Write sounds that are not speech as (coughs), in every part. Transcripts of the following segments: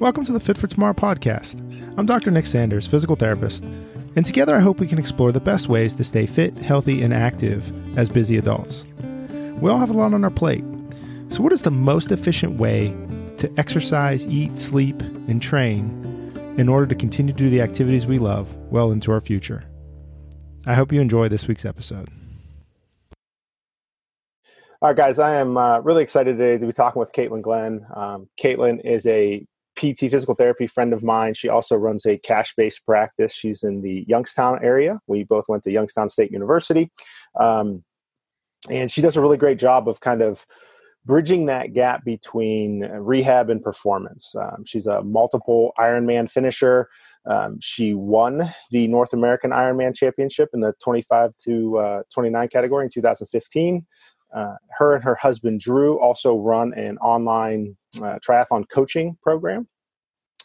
Welcome to the Fit for Tomorrow podcast. I'm Dr. Nick Sanders, physical therapist, and together I hope we can explore the best ways to stay fit, healthy, and active as busy adults. We all have a lot on our plate. So, what is the most efficient way to exercise, eat, sleep, and train in order to continue to do the activities we love well into our future? I hope you enjoy this week's episode. All right, guys, I am uh, really excited today to be talking with Caitlin Glenn. Um, Caitlin is a PT physical therapy friend of mine. She also runs a cash based practice. She's in the Youngstown area. We both went to Youngstown State University. Um, and she does a really great job of kind of bridging that gap between rehab and performance. Um, she's a multiple Ironman finisher. Um, she won the North American Ironman Championship in the 25 to uh, 29 category in 2015. Uh, her and her husband Drew also run an online uh, triathlon coaching program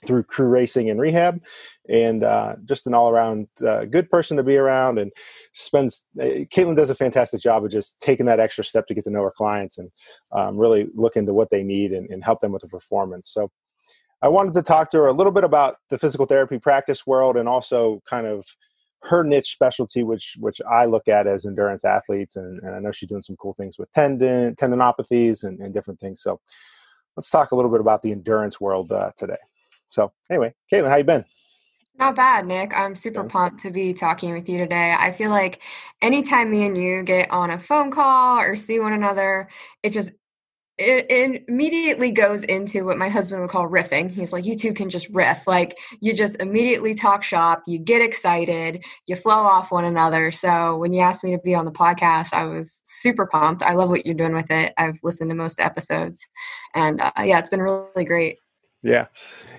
through crew racing and rehab. And uh, just an all-around uh, good person to be around and spends uh, caitlin does a fantastic job of just taking that extra step to get to know her clients and um, really look into what they need and, and help them with the performance. So i wanted to talk to her a little bit about the physical therapy practice world and also kind of her niche specialty, which which I look at as endurance athletes, and, and I know she's doing some cool things with tendon tendinopathies and, and different things. So let's talk a little bit about the endurance world uh, today. So anyway, Caitlin, how you been? Not bad, Nick. I'm super pumped to be talking with you today. I feel like anytime me and you get on a phone call or see one another, it just it, immediately goes into what my husband would call riffing. He's like, you two can just riff. Like, you just immediately talk shop, you get excited, you flow off one another. So, when you asked me to be on the podcast, I was super pumped. I love what you're doing with it. I've listened to most episodes, and uh, yeah, it's been really great. Yeah.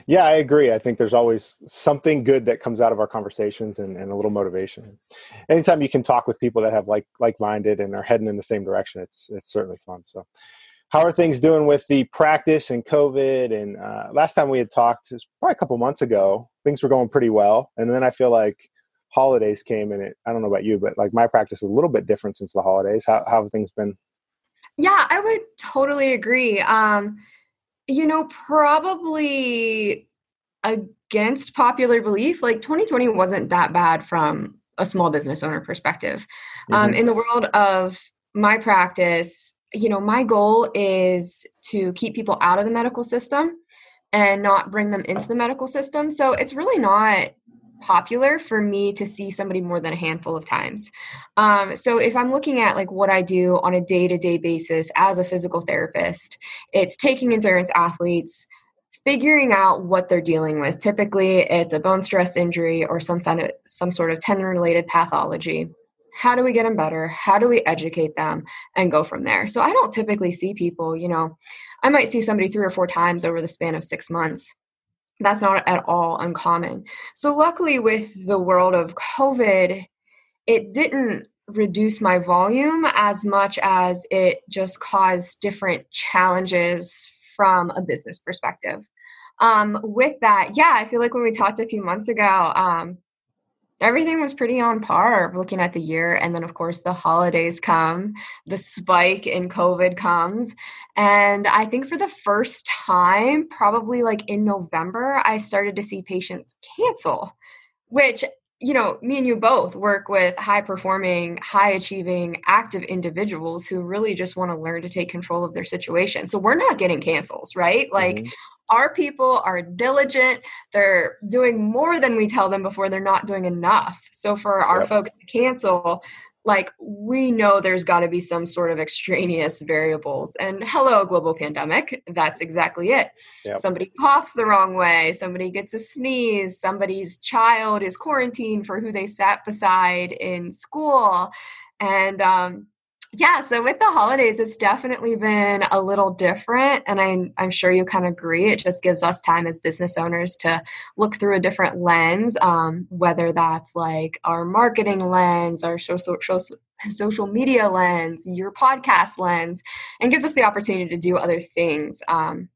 Yeah, I agree. I think there's always something good that comes out of our conversations and, and a little motivation. Anytime you can talk with people that have like like minded and are heading in the same direction, it's it's certainly fun. So how are things doing with the practice and COVID? And uh, last time we had talked, was probably a couple months ago. Things were going pretty well, and then I feel like holidays came, and it. I don't know about you, but like my practice is a little bit different since the holidays. How, how have things been? Yeah, I would totally agree. Um, you know, probably against popular belief, like 2020 wasn't that bad from a small business owner perspective. Um, mm-hmm. Um, in the world of my practice, you know, my goal is to keep people out of the medical system and not bring them into the medical system. So it's really not popular for me to see somebody more than a handful of times. Um, so if I'm looking at like what I do on a day to day basis as a physical therapist, it's taking endurance athletes, figuring out what they're dealing with. Typically, it's a bone stress injury or some sort of some sort of tendon related pathology how do we get them better? How do we educate them? And go from there. So i don't typically see people you know i might see somebody three or four times over the span of six months. That's not at all uncommon. So luckily with the world of covid it didn't reduce my volume as much as it just caused different challenges from a business perspective. Um, with that yeah i feel like when we talked a few months ago um, everything was pretty on par looking at the year and then of course the holidays come the spike in covid comes and i think for the first time probably like in november i started to see patients cancel which you know me and you both work with high performing high achieving active individuals who really just want to learn to take control of their situation. So we're not getting cancels right? Like mm-hmm our people are diligent. They're doing more than we tell them before. They're not doing enough. So for our yep. folks to cancel like we know there's got to be some sort of extraneous variables. And hello global pandemic. That's exactly it. Yep. somebody coughs the wrong way. Somebody gets a sneeze. Somebody's child is quarantined for who they sat beside in school. And um, yeah, so with the holidays, it's definitely been a little different. And I'm, I'm sure you kind of agree. It just gives us time as business owners to look through a different lens, um, whether that's like our marketing lens, our social, social, social media lens, your podcast lens, and gives us the opportunity to do other things, um,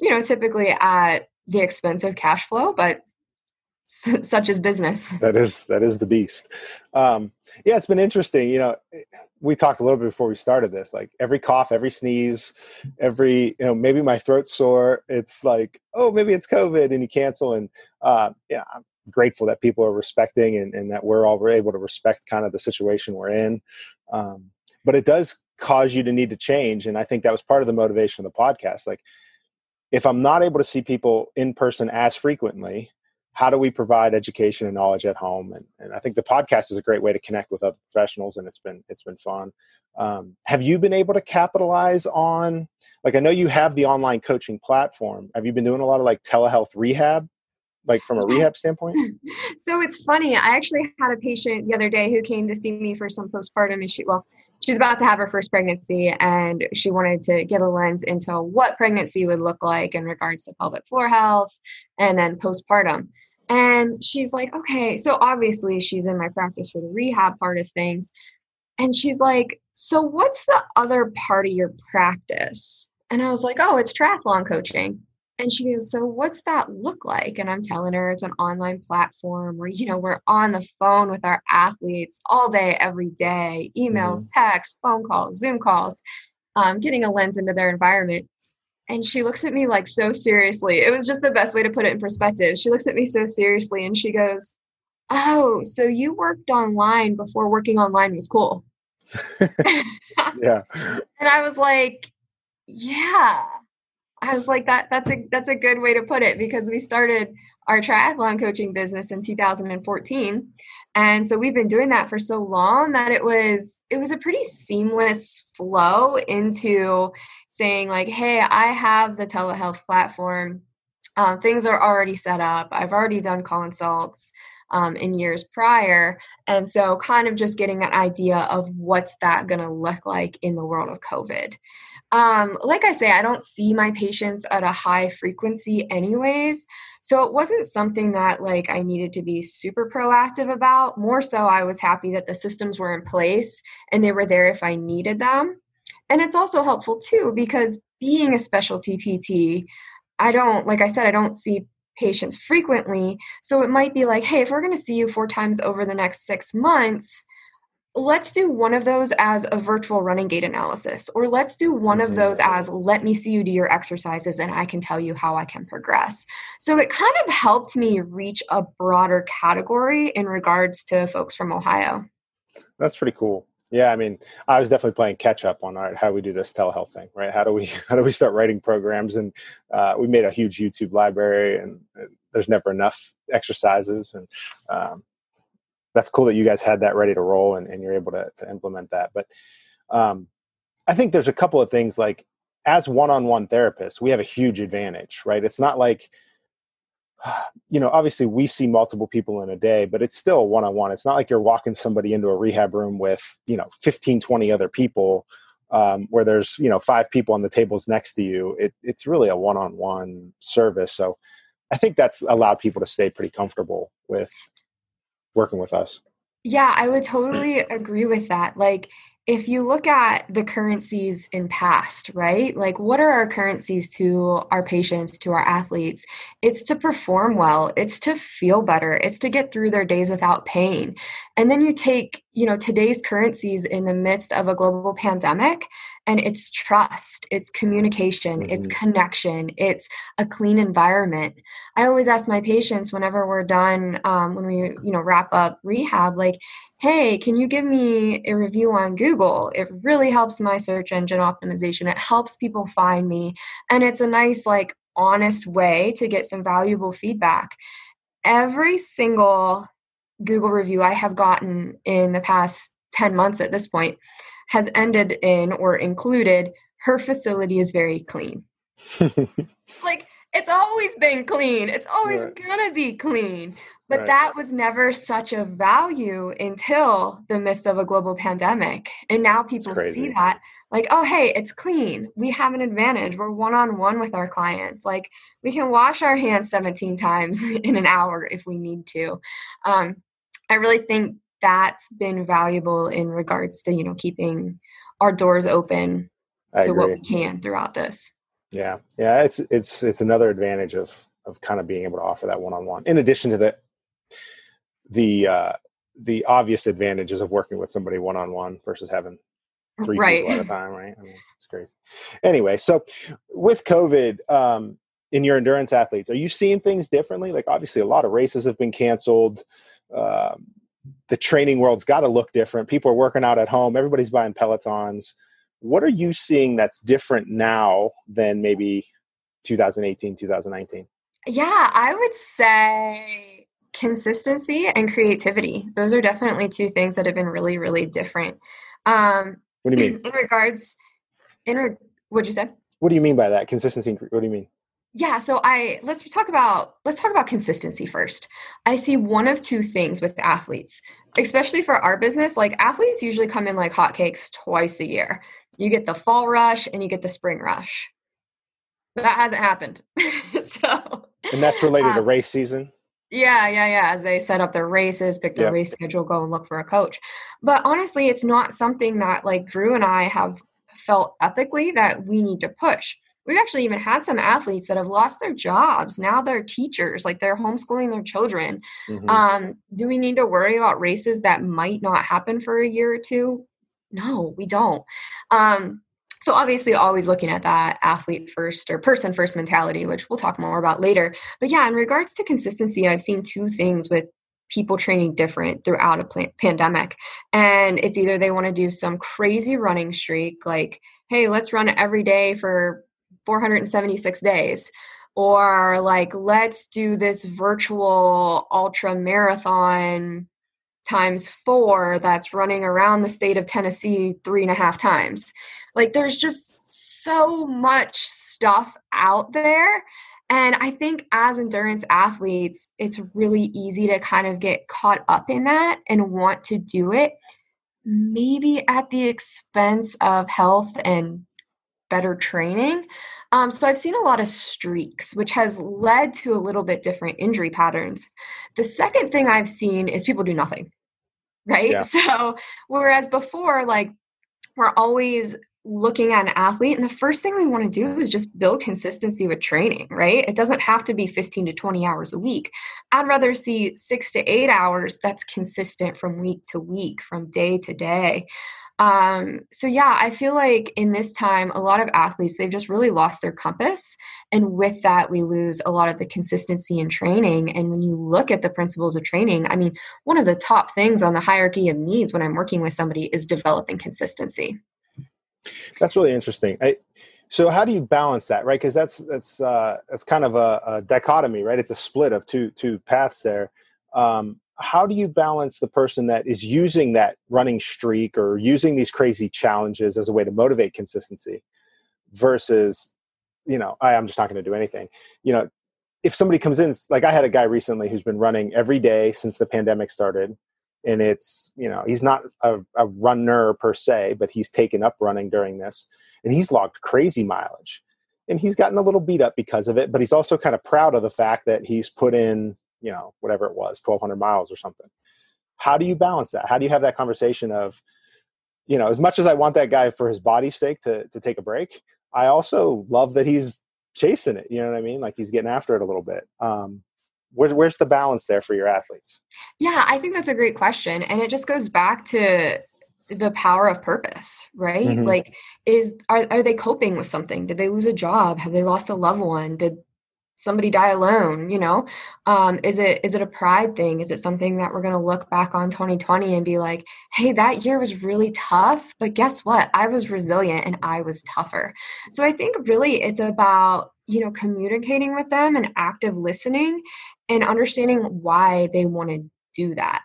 you know, typically at the expense of cash flow, but such as business. That is, that is the beast. Um, yeah, it's been interesting. You know, we talked a little bit before we started this like every cough every sneeze every you know maybe my throat's sore it's like oh maybe it's covid and you cancel and uh, yeah i'm grateful that people are respecting and, and that we're all able to respect kind of the situation we're in um, but it does cause you to need to change and i think that was part of the motivation of the podcast like if i'm not able to see people in person as frequently how do we provide education and knowledge at home? And, and i think the podcast is a great way to connect with other professionals and it's been it's been fun. Um, have you been able to capitalize on like i know you have the online coaching platform. Have you been doing a lot of like telehealth rehab like from a rehab standpoint? so it's funny i actually had a patient the other day who came to see me for some postpartum issue well she's about to have her first pregnancy and she wanted to get a lens into what pregnancy would look like in regards to pelvic floor health and then postpartum. And she's like okay so obviously she's in my practice for the rehab part of things. And she's like so what's the other part of your practice? And i was like oh it's triathlon coaching and she goes, So what's that look like? And I'm telling her it's an online platform where, you know, we're on the phone with our athletes all day, every day, emails, mm-hmm. texts, phone calls, Zoom calls, um, getting a lens into their environment. And she looks at me like so seriously. It was just the best way to put it in perspective. She looks at me so seriously and she goes, Oh, so you worked online before working online was cool. (laughs) yeah. (laughs) and I was like, Yeah I was like that that's a that's a good way to put it because we started our triathlon coaching business in 2014 and so we've been doing that for so long that it was it was a pretty seamless flow into saying like hey I have the telehealth platform um, things are already set up I've already done consults um, in years prior. And so, kind of just getting an idea of what's that going to look like in the world of COVID. Um, like I say, I don't see my patients at a high frequency, anyways. So it wasn't something that like I needed to be super proactive about. More so, I was happy that the systems were in place and they were there if I needed them. And it's also helpful too because being a specialty PT, I don't, like I said, I don't see patients frequently. So it might be like, hey, if we're going to see you four times over the next six months, let's do one of those as a virtual running gait analysis, or let's do one of those mm-hmm. as let me see you do your exercises and I can tell you how I can progress. So it kind of helped me reach a broader category in regards to folks from Ohio. That's pretty cool. Yeah, I mean, I was definitely playing catch up on all right, how do we do this telehealth thing, right? How do we (laughs) how do we start writing programs? And uh, we made a huge YouTube library, and, and there's never enough exercises, and um, that's cool that you guys had that ready to roll and, and you're able to, to implement that. But um, I think there's a couple of things like as one-on-one therapists, we have a huge advantage, right? It's not like (sighs) you know, obviously we see multiple people in a day, but it's still one-on-one. It's not like you're walking somebody into a rehab room with, you know, 15, 20 other people um, where there's, you know, five people on the tables next to you. It, it's really a one-on-one service. So I think that's allowed people to stay pretty comfortable with working with us. Yeah, I would totally agree with that. Like, if you look at the currencies in past, right? Like, what are our currencies to our patients, to our athletes? It's to perform well, it's to feel better, it's to get through their days without pain. And then you take, you know, today's currencies in the midst of a global pandemic, and it's trust, it's communication, mm-hmm. it's connection, it's a clean environment. I always ask my patients whenever we're done, um, when we, you know, wrap up rehab, like, hey, can you give me a review on Google? It really helps my search engine optimization. It helps people find me. And it's a nice, like, honest way to get some valuable feedback. Every single Google review I have gotten in the past 10 months at this point has ended in or included her facility is very clean. (laughs) like, it's always been clean. It's always right. gonna be clean. But right. that was never such a value until the midst of a global pandemic. And now people see that like, oh, hey, it's clean. We have an advantage. We're one on one with our clients. Like, we can wash our hands 17 times (laughs) in an hour if we need to. Um, I really think that's been valuable in regards to, you know, keeping our doors open to what we can throughout this. Yeah. Yeah. It's, it's, it's another advantage of, of kind of being able to offer that one on one in addition to the the uh, the obvious advantages of working with somebody one on one versus having three right. people at a (laughs) time, right? I mean, it's crazy. Anyway, so with COVID, um, in your endurance athletes, are you seeing things differently? Like, obviously, a lot of races have been canceled. Um, the training world's got to look different. People are working out at home. Everybody's buying Pelotons. What are you seeing that's different now than maybe 2018, 2019? Yeah, I would say consistency and creativity. Those are definitely two things that have been really, really different. Um, what do you mean? In regards, in re- what'd you say? What do you mean by that? Consistency. What do you mean? Yeah, so I let's talk about let's talk about consistency first. I see one of two things with athletes, especially for our business. Like athletes usually come in like hotcakes twice a year. You get the fall rush and you get the spring rush. That hasn't happened. (laughs) so And that's related um, to race season? Yeah, yeah, yeah. As they set up their races, pick their yep. race schedule, go and look for a coach. But honestly, it's not something that like Drew and I have felt ethically that we need to push we've actually even had some athletes that have lost their jobs. Now they're teachers like they're homeschooling their children. Mm-hmm. um, do we need to worry about races that might not happen for a year or two? No we don't. Um, so obviously always looking at that athlete first or person first mentality which we'll talk more about later. But yeah in regards to consistency i've seen two things with people training different throughout a pandemic. And it's either they want to do some crazy running streak like hey let's run every day for 476 days. Or like let's do this virtual ultra marathon times four that's running around the state of tennessee three and a half times. Like there's just so much stuff out there. And i think as endurance athletes it's really easy to kind of get caught up in that and want to do it maybe at the expense of health and better training. Um, so I've seen a lot of streaks, which has led to a little bit different injury patterns. The second thing I've seen is people do nothing, (laughs) right? Yeah. So whereas before, like we're always looking at an athlete and the first thing we want to do is just build consistency with training right it doesn't have to be 15 to 20 hours a week i'd rather see 6 to 8 hours that's consistent from week to week from day to day um, so yeah, I feel like in this time, a lot of athletes they've just really lost their compass, and with that, we lose a lot of the consistency in training. And when you look at the principles of training, I mean, one of the top things on the hierarchy of needs when I'm working with somebody is developing consistency. That's really interesting. I, so how do you balance that, right? Because that's that's uh, that's kind of a, a, dichotomy, right? It's a split of two two paths there. Um, how do you balance the person that is using that running streak or using these crazy challenges as a way to motivate consistency versus you know I, i'm just not going to do anything. You know if somebody comes in like i had a guy recently who's been running every day since the pandemic started and it's you know he's not a, a runner per se but he's taken up running during this and he's logged crazy mileage and he's gotten a little beat up because of it but he's also kind of proud of the fact that he's put in you know whatever it was 1200 miles or something. How do you balance that? How do you have that conversation of you know as much as i want that guy for his body's sake to to take a break i also love that he's chasing it you know what i mean? Like he's getting after it a little bit. Um where, where's the balance there for your athletes? Yeah i think that's a great question and it just goes back to the power of purpose right? Mm-hmm. like is are, are they coping with something? Did they lose a job? Have they lost a loved one? Did somebody die alone you know? Um, is it is it a pride thing? Is it something that we're going to look back on 2020 and be like hey that year was really tough but guess what? I was resilient and i was tougher. So i think really it's about you know communicating with them and active listening and understanding why they want to do that.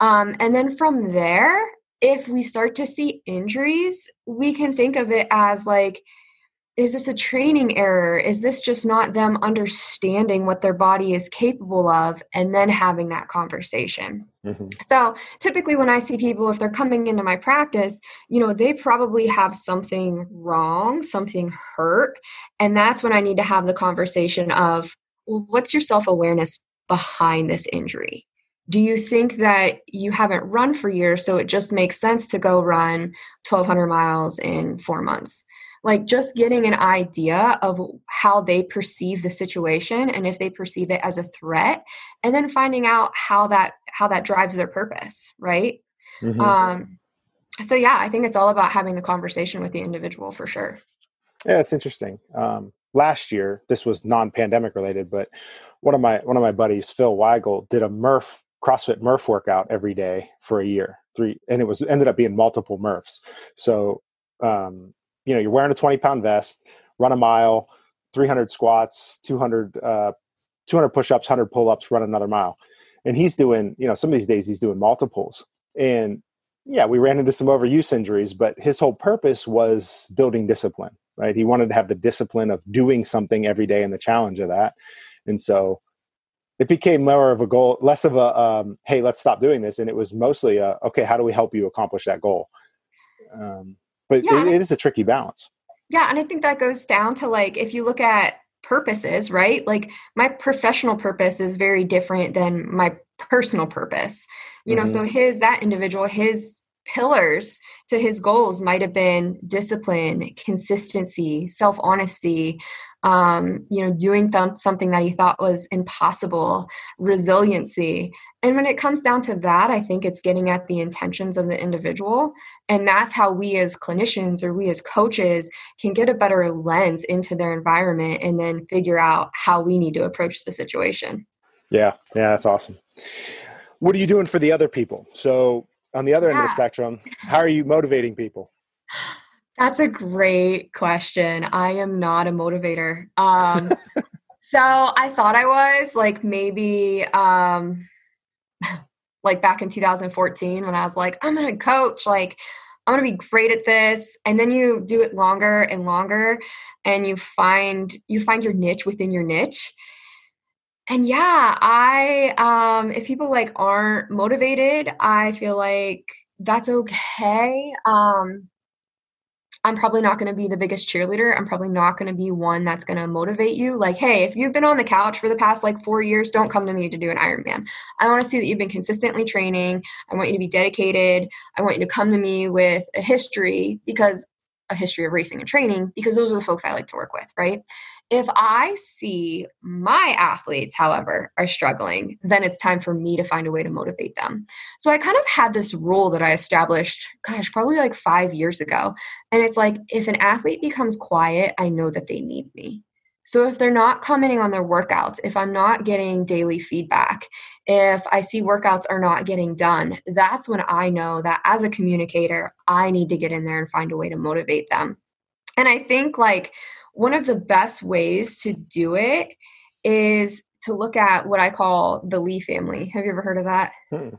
Um, and then from there if we start to see injuries we can think of it as like is this a training error? Is this just not them understanding what their body is capable of and then having that conversation? Mm-hmm. So typically, when I see people, if they're coming into my practice, you know, they probably have something wrong, something hurt. And that's when I need to have the conversation of, well, what's your self awareness behind this injury? Do you think that you haven't run for years, so it just makes sense to go run 1,200 miles in four months? Like just getting an idea of how they perceive the situation and if they perceive it as a threat and then finding out how that how that drives their purpose right mm-hmm. um so yeah, I think it's all about having the conversation with the individual for sure. Yeah, it's interesting. Um, last year, this was non-pandemic related, but one of my one of my buddies, Phil Weigel, did a Murph CrossFit Murph workout every day for a year, three, and it was ended up being multiple Murphs. So, um, you know, you're wearing a 20 pound vest, run a mile, 300 squats, 200, uh, 200 push-ups, 100 pull-ups, run another mile. And he's doing, you know, some of these days he's doing multiples. And yeah, we ran into some overuse injuries, but his whole purpose was building discipline, right? He wanted to have the discipline of doing something every day and the challenge of that. And so it became more of a goal, less of a, um, hey, let's stop doing this. And it was mostly a, okay, how do we help you accomplish that goal? Um, but yeah, it, it is a tricky balance. Yeah. And I think that goes down to like, if you look at purposes, right? Like my professional purpose is very different than my personal purpose. You mm-hmm. know, so his, that individual, his pillars to his goals might have been discipline, consistency, self honesty, um, you know, doing th- something that he thought was impossible, resiliency. And when it comes down to that, I think it's getting at the intentions of the individual. And that's how we as clinicians or we as coaches can get a better lens into their environment and then figure out how we need to approach the situation. Yeah, yeah, that's awesome. What are you doing for the other people? So, on the other yeah. end of the spectrum, how are you motivating people? (laughs) That's a great question. I am not a motivator. Um, so I thought I was like maybe um, (laughs) like back in 2014 when I was like, I'm gonna coach, like I'm gonna be great at this. And then you do it longer and longer and you find you find your niche within your niche. And yeah, I um if people like aren't motivated, I feel like that's okay. Um I'm probably not going to be the biggest cheerleader. I'm probably not going to be one that's going to motivate you. Like, hey, if you've been on the couch for the past like four years, don't come to me to do an Ironman. I want to see that you've been consistently training. I want you to be dedicated. I want you to come to me with a history because a history of racing and training because those are the folks I like to work with, right? If I see my athletes, however, are struggling, then it's time for me to find a way to motivate them. So I kind of had this rule that I established, gosh, probably like five years ago. And it's like, if an athlete becomes quiet, I know that they need me. So if they're not commenting on their workouts, if I'm not getting daily feedback, if I see workouts are not getting done, that's when I know that as a communicator, I need to get in there and find a way to motivate them. And I think like one of the best ways to do it is to look at what I call the Lee family. Have you ever heard of that? Hmm.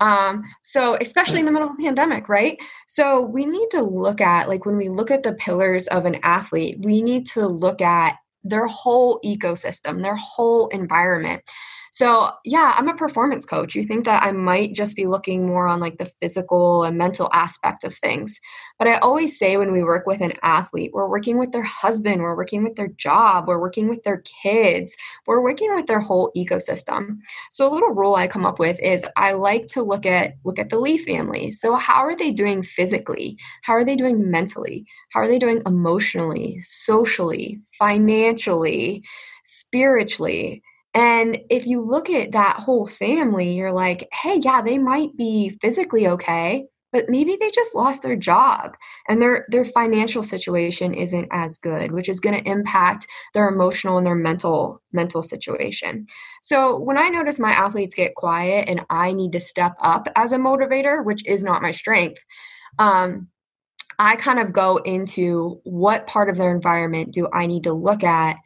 Um, so especially in the middle of a pandemic, right? So we need to look at like when we look at the pillars of an athlete, we need to look at their whole ecosystem, their whole environment. So, yeah, I'm a performance coach. You think that I might just be looking more on like the physical and mental aspect of things. But I always say when we work with an athlete, we're working with their husband, we're working with their job, we're working with their kids, we're working with their whole ecosystem. So, a little rule I come up with is I like to look at look at the Lee family. So, how are they doing physically? How are they doing mentally? How are they doing emotionally, socially, financially, spiritually? And if you look at that whole family, you're like, hey, yeah, they might be physically okay, but maybe they just lost their job and their their financial situation isn't as good, which is going to impact their emotional and their mental mental situation. So when I notice my athletes get quiet and I need to step up as a motivator, which is not my strength, um, I kind of go into what part of their environment do I need to look at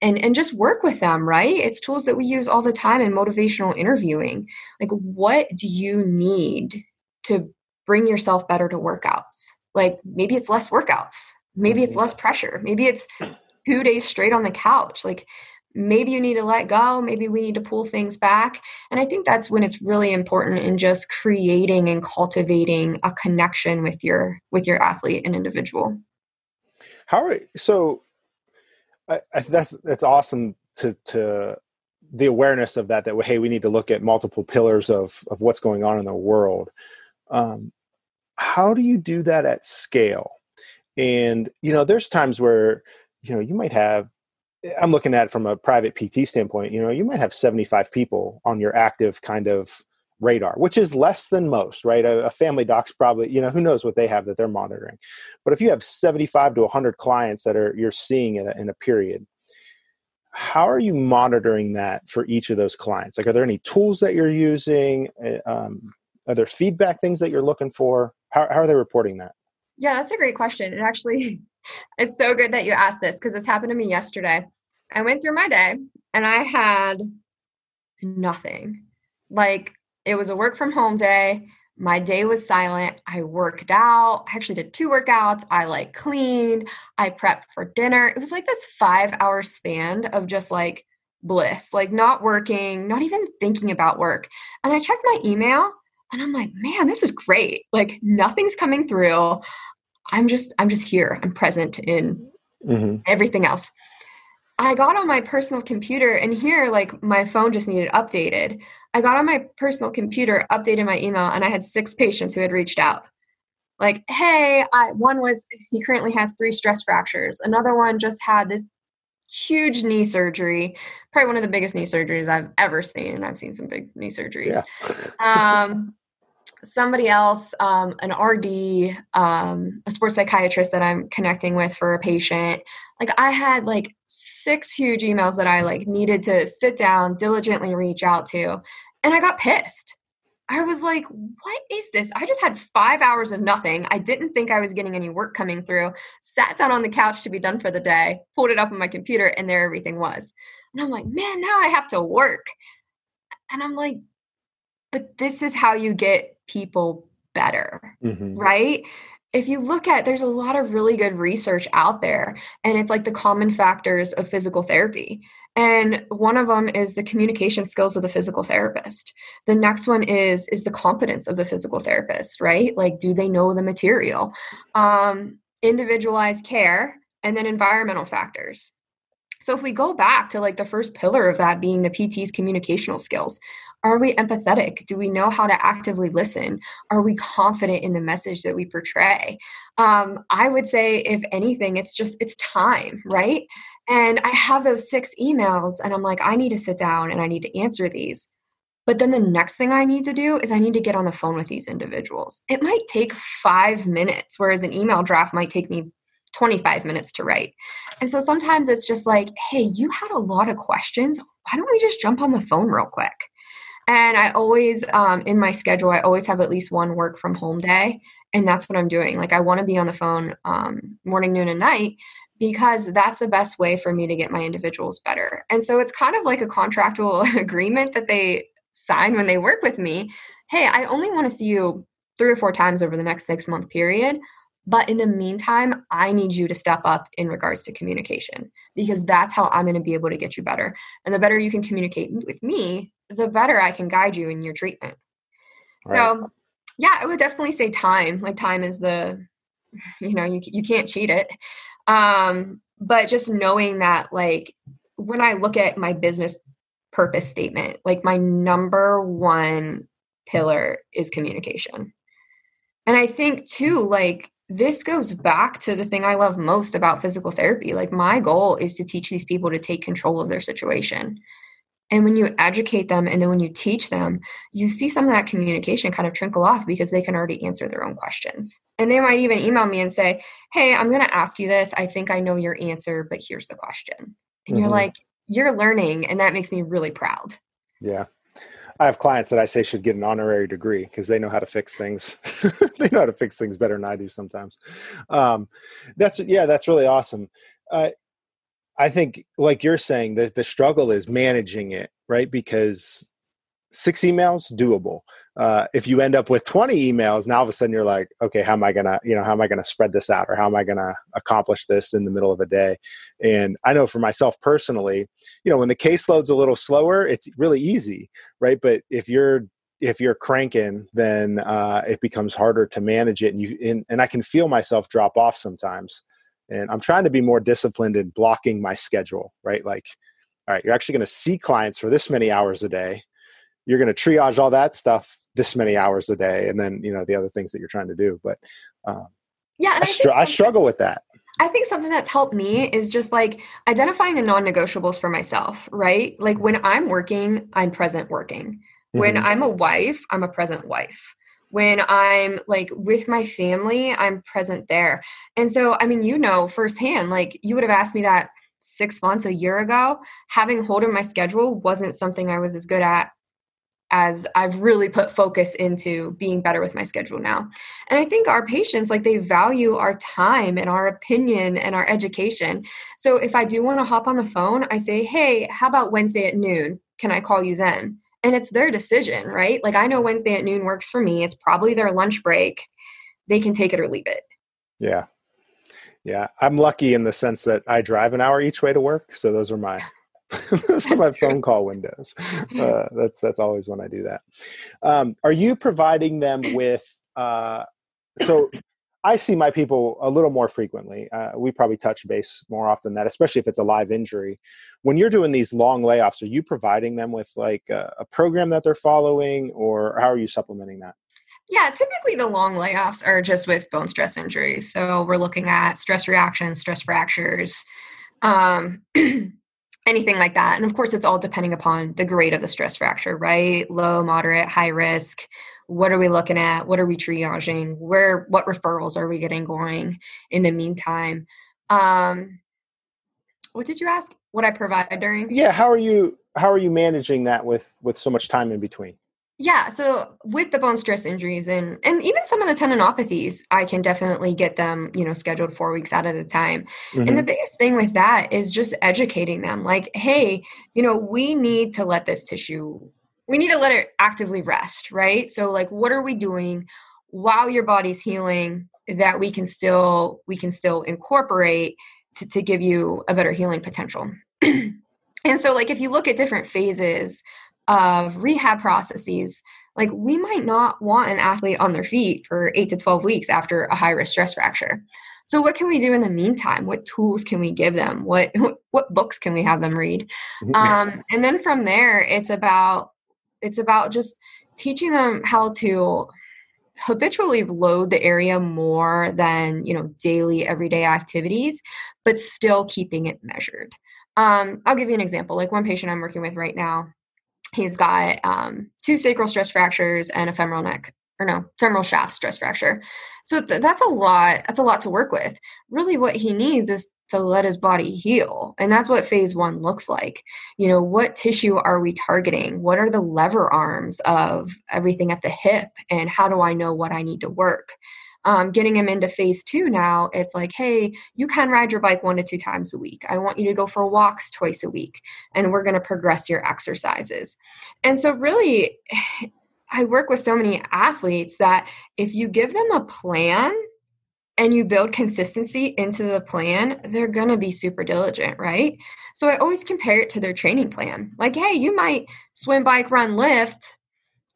and and just work with them right? It's tools that we use all the time in motivational interviewing. Like what do you need to bring yourself better to workouts? Like maybe it's less workouts. Maybe it's mm-hmm. less pressure. Maybe it's two days straight on the couch. Like maybe you need to let go. Maybe we need to pull things back. And i think that's when it's really important in just creating and cultivating a connection with your with your athlete and individual. How are so I, I, that's that's awesome to to the awareness of that that hey we need to look at multiple pillars of of what's going on in the world. Um, how do you do that at scale? And you know there's times where you know you might have i'm looking at it from a private pt standpoint you know you might have 75 people on your active kind of radar, which is less than most, right? A, a, family doc's probably, you know, who knows what they have that they're monitoring. But if you have 75 to 100 clients that are you're seeing in a, in a period, how are you monitoring that for each of those clients? Like, are there any tools that you're using? Eh, um, are there feedback things that you're looking for? How, how are they reporting that? Yeah, that's a great question. It actually (laughs) it's so good that you asked this because this happened to me yesterday. I went through my day and I had nothing. Like it was a work from home day. My day was silent. I worked out. I actually did two workouts. I like cleaned. I prepped for dinner. It was like this five hour span of just like bliss, like not working, not even thinking about work. And I checked my email and I'm like, man, this is great. Like nothing's coming through. I'm just, I'm just here. I'm present in mm-hmm. everything else. I got on my personal computer and here, like, my phone just needed updated. I got on my personal computer, updated my email, and I had six patients who had reached out. Like, hey, I, one was he currently has three stress fractures. Another one just had this huge knee surgery, probably one of the biggest knee surgeries I've ever seen. And I've seen some big knee surgeries. Yeah. um, somebody else, um, an RD, um, a sports psychiatrist that I'm connecting with for a patient. Like I had like six huge emails that I like needed to sit down, diligently reach out to, and I got pissed. I was like, what is this? I just had five hours of nothing. I didn't think I was getting any work coming through. Sat down on the couch to be done for the day, pulled it up on my computer, and there everything was. And I'm like, man, now I have to work. And I'm like, but this is how you get people better, mm-hmm. right? If you look at there's a lot of really good research out there and it's like the common factors of physical therapy. And one of them is the communication skills of the physical therapist. The next one is is the competence of the physical therapist, right? Like do they know the material? Um individualized care and then environmental factors. So if we go back to like the first pillar of that being the PT's communicational skills, are we empathetic? Do we know how to actively listen? Are we confident in the message that we portray? Um, I would say, if anything, it's just it's time, right? And I have those six emails, and I'm like, I need to sit down and I need to answer these. But then the next thing I need to do is I need to get on the phone with these individuals. It might take five minutes, whereas an email draft might take me 25 minutes to write. And so sometimes it's just like, hey, you had a lot of questions. Why don't we just jump on the phone real quick? And I always, um, in my schedule, I always have at least one work from home day. And that's what I'm doing. Like, I want to be on the phone um, morning, noon, and night because that's the best way for me to get my individuals better. And so it's kind of like a contractual (laughs) agreement that they sign when they work with me. Hey, I only want to see you three or four times over the next six month period. But in the meantime, I need you to step up in regards to communication because that's how I'm going to be able to get you better. And the better you can communicate with me, the better I can guide you in your treatment. Right. So, yeah, I would definitely say time. Like time is the, (laughs) you know, you you can't cheat it. Um, but just knowing that, like, when I look at my business purpose statement, like my number one pillar is communication. And I think too, like this goes back to the thing I love most about physical therapy. Like, my goal is to teach these people to take control of their situation. And when you educate them and then when you teach them, you see some of that communication kind of trickle off because they can already answer their own questions. And they might even email me and say, Hey, I'm going to ask you this. I think I know your answer, but here's the question. And mm-hmm. you're like, You're learning. And that makes me really proud. Yeah. I have clients that I say should get an honorary degree because they know how to fix things. (laughs) they know how to fix things better than I do sometimes. Um, that's yeah, that's really awesome. Uh, I think, like you're saying, the the struggle is managing it, right? Because six emails? Doable. Uh, if you end up with 20 emails now all of a sudden you're like okay how am i gonna you know how am i gonna spread this out or how am i gonna accomplish this in the middle of a day? And i know for myself personally you know when the caseload's a little slower it's really easy right? But if you're if you're cranking then uh, it becomes harder to manage it and you and, and i can feel myself drop off sometimes. And i'm trying to be more disciplined in blocking my schedule right? Like all right you're actually going to see clients for this many hours a day you're going to triage all that stuff this many hours a day and then you know the other things that you're trying to do but um, yeah I, I, str- I struggle with that I think something that's helped me is just like identifying the non negotiables for myself, right? Like when I'm working, I'm present working. When mm-hmm. I'm a wife, I'm a present wife. When I'm like with my family, I'm present there. And so, I mean, you know firsthand, like you would have asked me that six months, a year ago. Having hold of my schedule wasn't something I was as good at as I've really put focus into being better with my schedule now. And I think our patients, like, they value our time and our opinion and our education. So if I do want to hop on the phone, I say, hey, how about Wednesday at noon? Can I call you then? And it's their decision, right? Like, I know Wednesday at noon works for me. It's probably their lunch break. They can take it or leave it. Yeah. Yeah. I'm lucky in the sense that I drive an hour each way to work. So those are my (laughs) those are my phone call windows. Uh, that's that's always when I do that. Um, are you providing them with? Uh, so I see my people a little more frequently. Uh, we probably touch base more often than that, especially if it's a live injury. When you're doing these long layoffs, are you providing them with like a, a program that they're following, or how are you supplementing that? Yeah, typically the long layoffs are just with bone stress injuries. So we're looking at stress reactions, stress fractures. Um, (clears throat) anything like that. And of course, it's all depending upon the grade of the stress fracture, right? Low, moderate, high risk. What are we looking at? What are we triaging? Where, what referrals are we getting going in the meantime? Um, what did you ask? What I provide during? Yeah. How are you, how are you managing that with, with so much time in between? Yeah, so with the bone stress injuries and and even some of the tendinopathies, I can definitely get them, you know, scheduled 4 weeks out at a time. Mm-hmm. And the mm-hmm. biggest thing with that is just educating them like, "Hey, you know, we need to let this tissue we need to let it actively rest, right? So like what are we doing while your body's healing that we can still we can still incorporate to, to give you a better healing potential?" (clears throat) and so like if you look at different phases of rehab processes, like we might not want an athlete on their feet for eight to 12 weeks after a high risk stress fracture. So what can we do in the meantime? What tools can we give them? What (laughs) what books can we have them read? Mm-hmm. Um, and then from there, it's about it's about just teaching them how to habitually load the area more than you know daily everyday activities but still keeping it measured um, i'll give you an example like one patient i'm working with right now He's got um, two sacral stress fractures and a femoral neck or no femoral shaft stress fracture. So th- that's a lot. That's a lot to work with. Really, what he needs is to let his body heal, and that's what phase one looks like. You know, what tissue are we targeting? What are the lever arms of everything at the hip, and how do I know what I need to work? Um, getting him into phase two now it's like hey you can ride your bike one to two times a week i want you to go for walks twice a week and we're going to progress your exercises and so really (sighs) i work with so many athletes that if you give them a plan and you build consistency into the plan, they're going to be super diligent, right? So I always compare it to their training plan. Like, hey, you might swim, bike, run, lift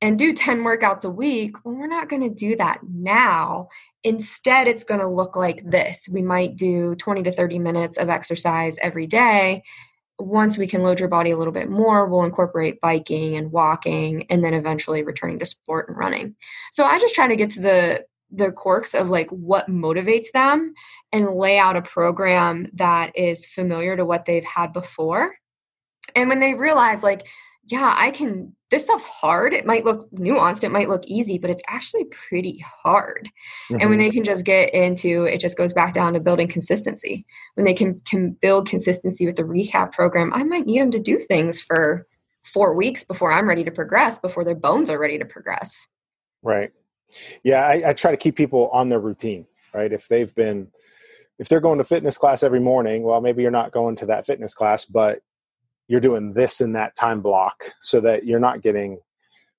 and do 10 workouts a week, well, we're not going to do that now. Instead, it's going to look like this. We might do 20 to 30 minutes of exercise every day. Once we can load your body a little bit more, we'll incorporate biking and walking and then eventually returning to sport and running. So I just try to get to the the quirks of like what motivates them and lay out a program that is familiar to what they've had before. And when they realize like yeah, I can, this stuff's hard. It might look nuanced, it might look easy, but it's actually pretty hard. Mm-hmm. And when mm-hmm. they can just get into it, just goes back down to building consistency. When they can, can build consistency with the rehab program, I might need them to do things for four weeks before I'm ready to progress, before their bones are ready to progress. Right. Yeah, I, I try to keep people on their routine, right? If they've been, if they're going to fitness class every morning, well, maybe you're not going to that fitness class, but you're doing this in that time block so that you're not getting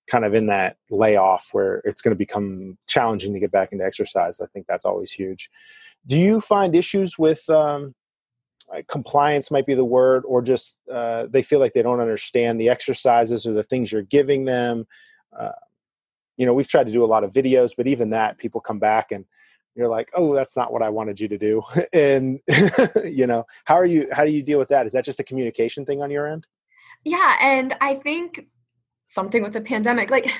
kind of in that layoff where it's going to become challenging to get back into exercise. I think that's always huge. Do you find issues with um, compliance, might be the word, or just uh, they feel like they don't understand the exercises or the things you're giving them? Uh, you know, we've tried to do a lot of videos, but even that, people come back and you're like oh that's not what i wanted you to do. (laughs) And (laughs) you know how are you how do you deal with that? Is that just a communication thing on your end? Yeah and i think something with the pandemic like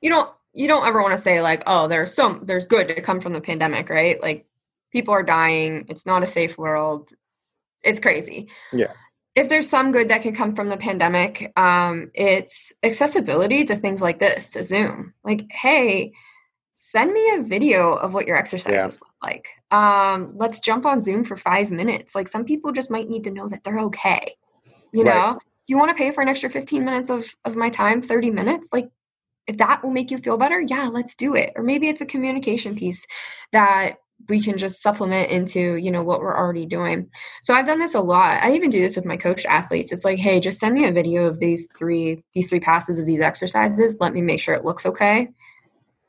you don't you don't ever want to say like oh there's some there's good to come from the pandemic right? Like people are dying it's not a safe world it's crazy. Yeah. If there's some good that can come from the pandemic, um, it's accessibility to things like this, to Zoom. Like, hey, send me a video of what your exercises yeah. look like. Um, let's jump on Zoom for five minutes. Like, some people just might need to know that they're okay. You right. know, you want to pay for an extra 15 minutes of, of my time, 30 minutes, like if that will make you feel better, yeah, let's do it. Or maybe it's a communication piece that we can just supplement into you know what we're already doing so i've done this a lot i even do this with my coach athletes it's like hey just send me a video of these three these three passes of these exercises let me make sure it looks okay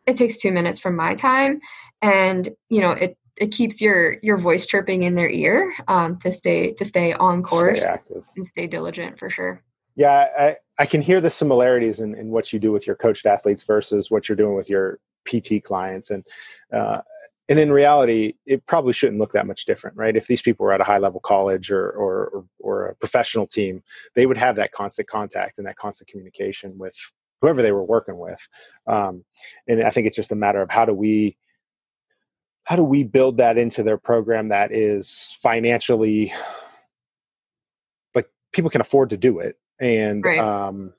it takes two minutes from my time and you know it it keeps your your voice chirping in their ear um, to stay to stay on course stay and stay diligent for sure. Yeah i i can hear the similarities in, in what you do with your coached athletes versus what you're doing with your pt clients and uh, and in reality it probably shouldn't look that much different right? If these people were at a high level college or, or or a professional team they would have that constant contact and that constant communication with whoever they were working with um, and i think it's just a matter of how do we how do we build that into their program that is financially like people can afford to do it and right. um,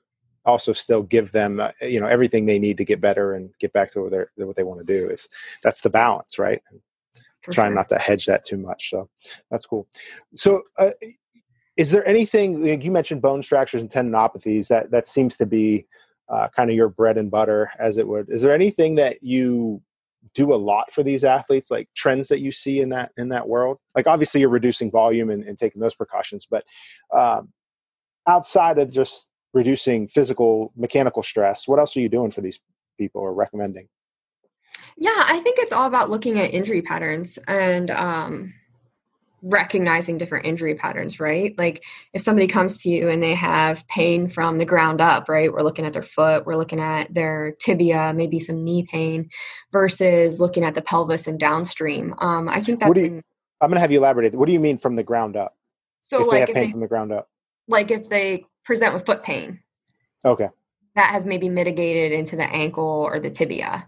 also still give them uh, you know everything they need to get better and get back to what they what they want to do is that's the balance right trying sure. not to hedge that too much so that's cool so uh, is there anything like you mentioned bone fractures and tendinopathies that that seems to be uh, kind of your bread and butter as it would is there anything that you do a lot for these athletes like trends that you see in that in that world? Like obviously you're reducing volume and, and taking those precautions but um, outside of just reducing physical mechanical stress what else are you doing for these people or recommending? Yeah i think it's all about looking at injury patterns and um, recognizing different injury patterns right like if somebody comes to you and they have pain from the ground up right we're looking at their foot we're looking at their tibia maybe some knee pain versus looking at the pelvis and downstream um, i think that's what you, been, i'm going to have you elaborate what do you mean from the ground up so if like they have pain they, from the ground up like if they present with foot pain. Okay. That has maybe mitigated into the ankle or the tibia.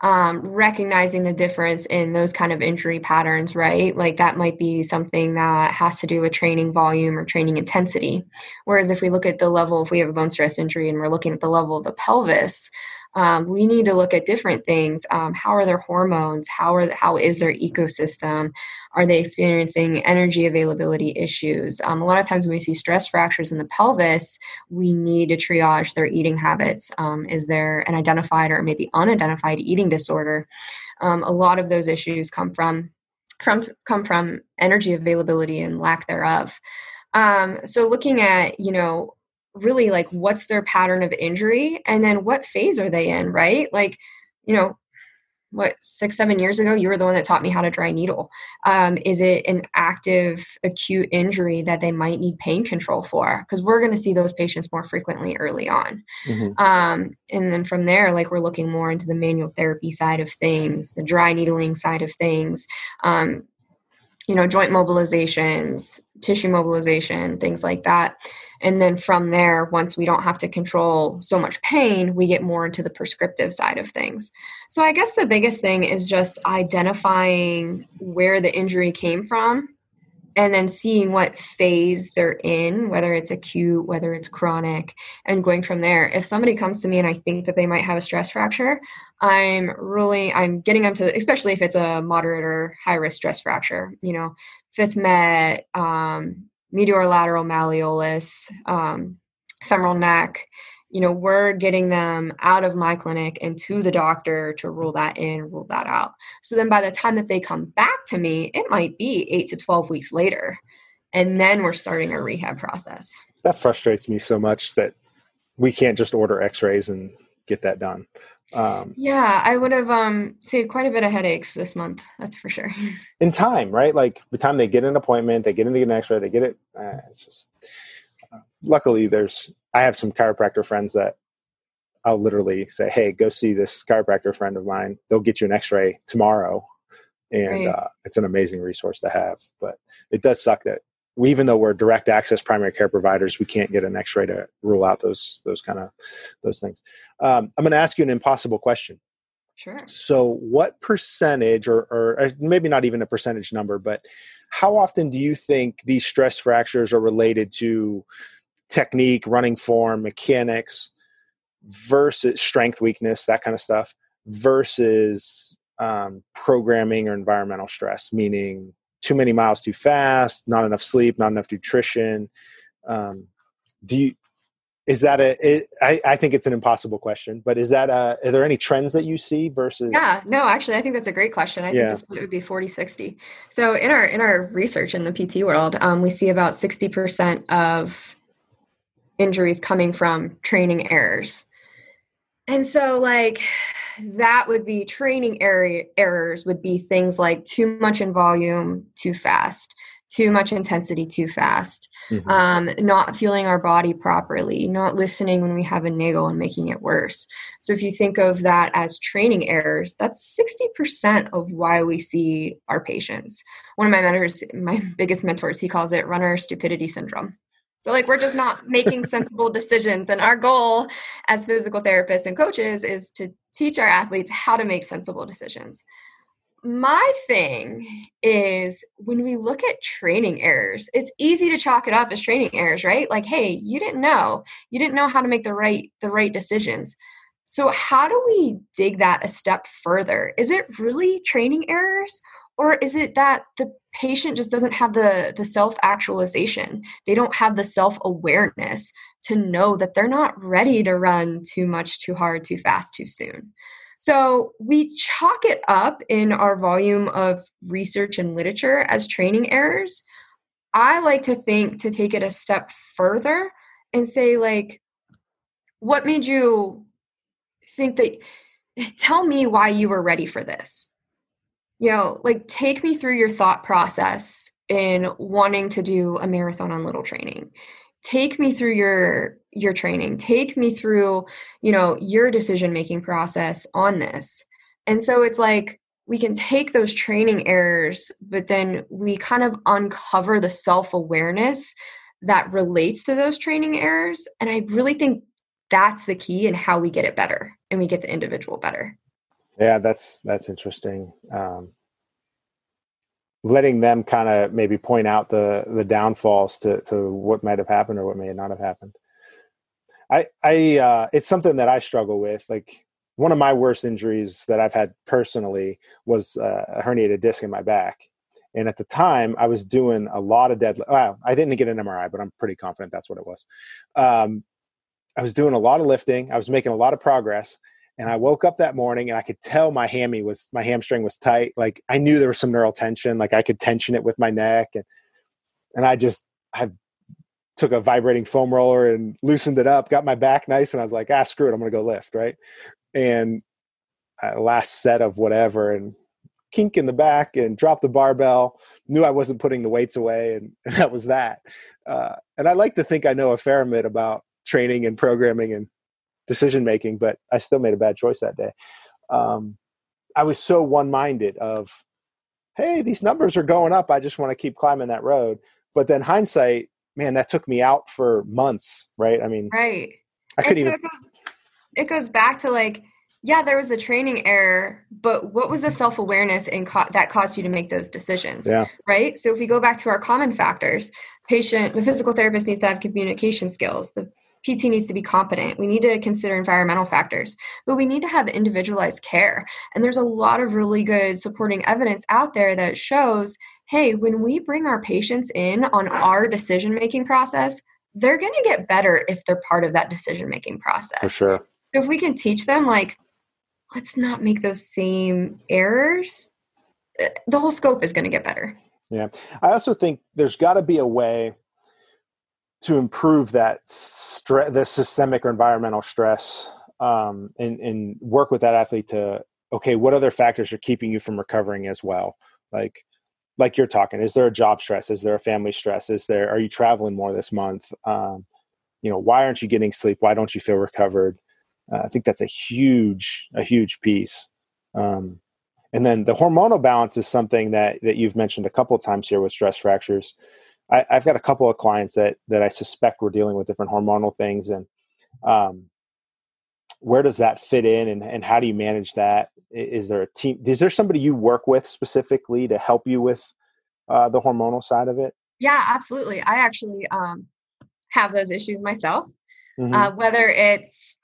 Um, recognizing the difference in those kind of injury patterns, right? Like that might be something that has to do with training volume or training intensity. Whereas if we look at the level, if we have a bone stress injury and we're looking at the level of the pelvis, um, we need to look at different things. Um, how are their hormones? How are how is their ecosystem? Are they experiencing energy availability issues? Um, a lot of times when we see stress fractures in the pelvis, we need to triage their eating habits. Um, is there an identified or maybe unidentified eating disorder? Um, a lot of those issues come from from come from energy availability and lack thereof. Um, so looking at you know really like what's their pattern of injury and then what phase are they in right like you know what six seven years ago you were the one that taught me how to dry needle. Um, is it an active acute injury that they might need pain control for? Because we're going to see those patients more frequently early on. Mm-hmm. um, and then from there like we're looking more into the manual therapy side of things the dry needling side of things. Um, you know joint mobilizations tissue mobilization things like that. And then from there once we don't have to control so much pain we get more into the prescriptive side of things. So i guess the biggest thing is just identifying where the injury came from and then seeing what phase they're in, whether it's acute, whether it's chronic, and going from there. If somebody comes to me and I think that they might have a stress fracture, I'm really I'm getting them to, especially if it's a moderate or high risk stress fracture. You know, fifth met, um, medial lateral malleolus, um, femoral neck you know, we're getting them out of my clinic and to the doctor to rule that in, rule that out. So then by the time that they come back to me, it might be eight to 12 weeks later. And then we're starting a rehab process. That frustrates me so much that we can't just order x rays and get that done. Um, yeah, I would have um, saved quite a bit of headaches this month. That's for sure. (laughs) In time, right? Like the time they get an appointment, they get in to get an X-ray, they get it. Uh, it's just. Uh, luckily, there's I have some chiropractor friends that I'll literally say, "Hey, go see this chiropractor friend of mine. They'll get you an X-ray tomorrow," and right. uh, it's an amazing resource to have. But it does suck that we, even though we're direct access primary care providers, we can't get an X-ray to rule out those those kind of those things. Um, I'm going to ask you an impossible question. Sure. So, what percentage, or, or maybe not even a percentage number, but how often do you think these stress fractures are related to technique, running form, mechanics versus strength weakness, that kind of stuff, versus um, programming or environmental stress, meaning too many miles too fast, not enough sleep, not enough nutrition. Um, do you is that a it, I, I think it's an impossible question but is that a are there any trends that you see versus yeah no actually i think that's a great question i yeah. think this would be 40 60 so in our in our research in the pt world um, we see about 60% of injuries coming from training errors and so like that would be training error, errors would be things like too much in volume too fast too much intensity too fast, mm-hmm. um, not feeling our body properly, not listening when we have a niggle and making it worse. So if you think of that as training errors, that's 60% of why we see our patients. One of my mentors, my (laughs) biggest mentors, he calls it runner stupidity syndrome. So, like, we're just not making sensible decisions. And our goal as physical therapists and coaches is to teach our athletes how to make sensible decisions my thing is when we look at training errors, it's easy to chalk it up as training errors, right? Like, hey, you didn't know. You didn't know how to make the right the right decisions. So how do we dig that a step further? Is it really training errors or is it that the patient just doesn't have the the self-actualization? They don't have the self-awareness to know that they're not ready to run too much, too hard, too fast, too soon. So we chalk it up in our volume of research and literature as training errors. I like to think to take it a step further and say, like, what made you think that? Tell me why you were ready for this. You know, like, take me through your thought process in wanting to do a marathon on little training. Take me through your your training. Take me through you know your decision making process on this. And so it's like we can take those training errors but then we kind of uncover the self-awareness that relates to those training errors and i really think that's the key and how we get it better and we get the individual better yeah that's that's interesting um, letting them kind of maybe point out the the downfalls to to what might have happened or what may not have happened. I I uh, it's something that I struggle with. Like one of my worst injuries that I've had personally was uh, a herniated disc in my back. And at the time, I was doing a lot of deadlift. Well, I didn't get an MRI, but I'm pretty confident that's what it was. Um, I was doing a lot of lifting. I was making a lot of progress, and I woke up that morning and I could tell my hammy was my hamstring was tight. Like I knew there was some neural tension. Like I could tension it with my neck, and and I just I took a vibrating foam roller and loosened it up, got my back nice, and I was like, ah, screw it, I'm gonna go lift, right? And last set of whatever, and kink in the back and drop the barbell. Knew I wasn't putting the weights away, and, and (laughs) that was that. Uh, and I like to think I know a fair bit about training and programming and decision making, but I still made a bad choice that day. Um, I was so one minded of, hey, these numbers are going up. I just want to keep climbing that road. But then hindsight, man, that took me out for months, right? I mean, right. I couldn't so even. It goes, it goes back to like, yeah, there was a training error, but what was the self awareness in co- that caused you to make those decisions? Yeah. Right. So if we go back to our common factors, patient, the physical therapist needs to have communication skills. The PT needs to be competent. We need to consider environmental factors, but we need to have individualized care. And there's a lot of really good supporting evidence out there that shows hey, when we bring our patients in on our decision making process, they're going to get better if they're part of that decision making process. For sure. So if we can teach them, like, let's not make those same errors, eh, the whole scope is going to get better. Yeah. I also think there's got to be a way to improve that stress, the systemic or environmental stress, um, and, and work with that athlete to okay, what other factors are keeping you from recovering as well? Like, like you're talking, is there a job stress? Is there a family stress? Is there are you traveling more this month? Um, you know, why aren't you getting sleep? Why don't you feel recovered? Uh, I think that's a huge, a huge piece. Um, and then the hormonal balance is something that that you've mentioned a couple times here with stress fractures. I, have got a couple of clients that that I suspect we're dealing with different hormonal things, and um, where does that fit in, and, and how do you manage that? Is there a team? Is there somebody you work with specifically to help you with uh, the hormonal side of it? Yeah, absolutely. I actually um, have those issues myself. Mm-hmm. Uh, whether it's